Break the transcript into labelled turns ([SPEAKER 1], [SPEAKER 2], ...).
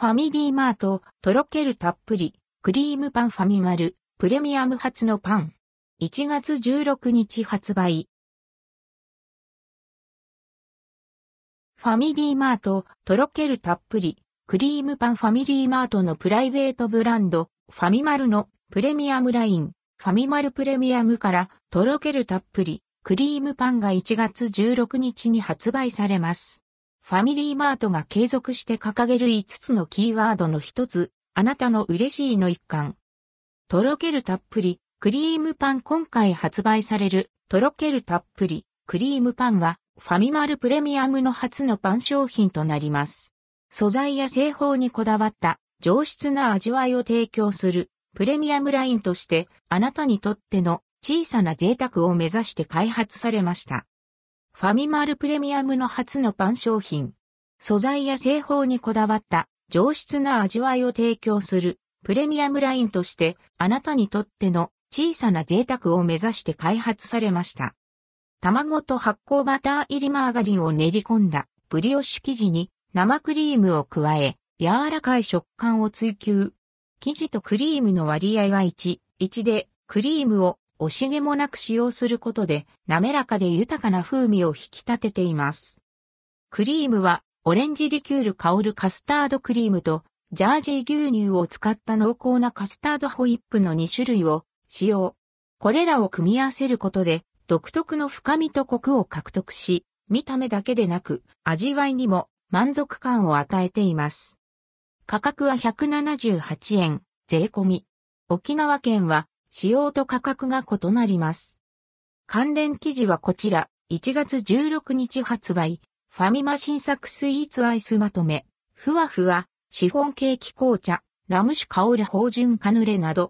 [SPEAKER 1] ファミリーマート、とろけるたっぷり、クリームパンファミマル、プレミアム初のパン。1月16日発売。ファミリーマート、とろけるたっぷり、クリームパンファミリーマートのプライベートブランド、ファミマルのプレミアムライン、ファミマルプレミアムからとろけるたっぷり、クリームパンが1月16日に発売されます。ファミリーマートが継続して掲げる5つのキーワードの一つ、あなたの嬉しいの一環。とろけるたっぷり、クリームパン今回発売される、とろけるたっぷり、クリームパンは、ファミマルプレミアムの初のパン商品となります。素材や製法にこだわった上質な味わいを提供するプレミアムラインとしてあなたにとっての小さな贅沢を目指して開発されました。ファミマルプレミアムの初のパン商品。素材や製法にこだわった上質な味わいを提供するプレミアムラインとしてあなたにとっての小さな贅沢を目指して開発されました。卵と発酵バター入りマーガリンを練り込んだブリオッシュ生地に生クリームを加え柔らかい食感を追求。生地とクリームの割合は1、1でクリームを惜しげもなく使用することで滑らかで豊かな風味を引き立てています。クリームはオレンジリキュール香るカスタードクリームとジャージー牛乳を使った濃厚なカスタードホイップの2種類を使用。これらを組み合わせることで独特の深みとコクを獲得し、見た目だけでなく味わいにも満足感を与えています。価格は178円、税込み。沖縄県は仕様と価格が異なります。関連記事はこちら、1月16日発売、ファミマ新作スイーツアイスまとめ、ふわふわ、シフォンケーキ紅茶、ラム酒香。る芳醇カヌレなど、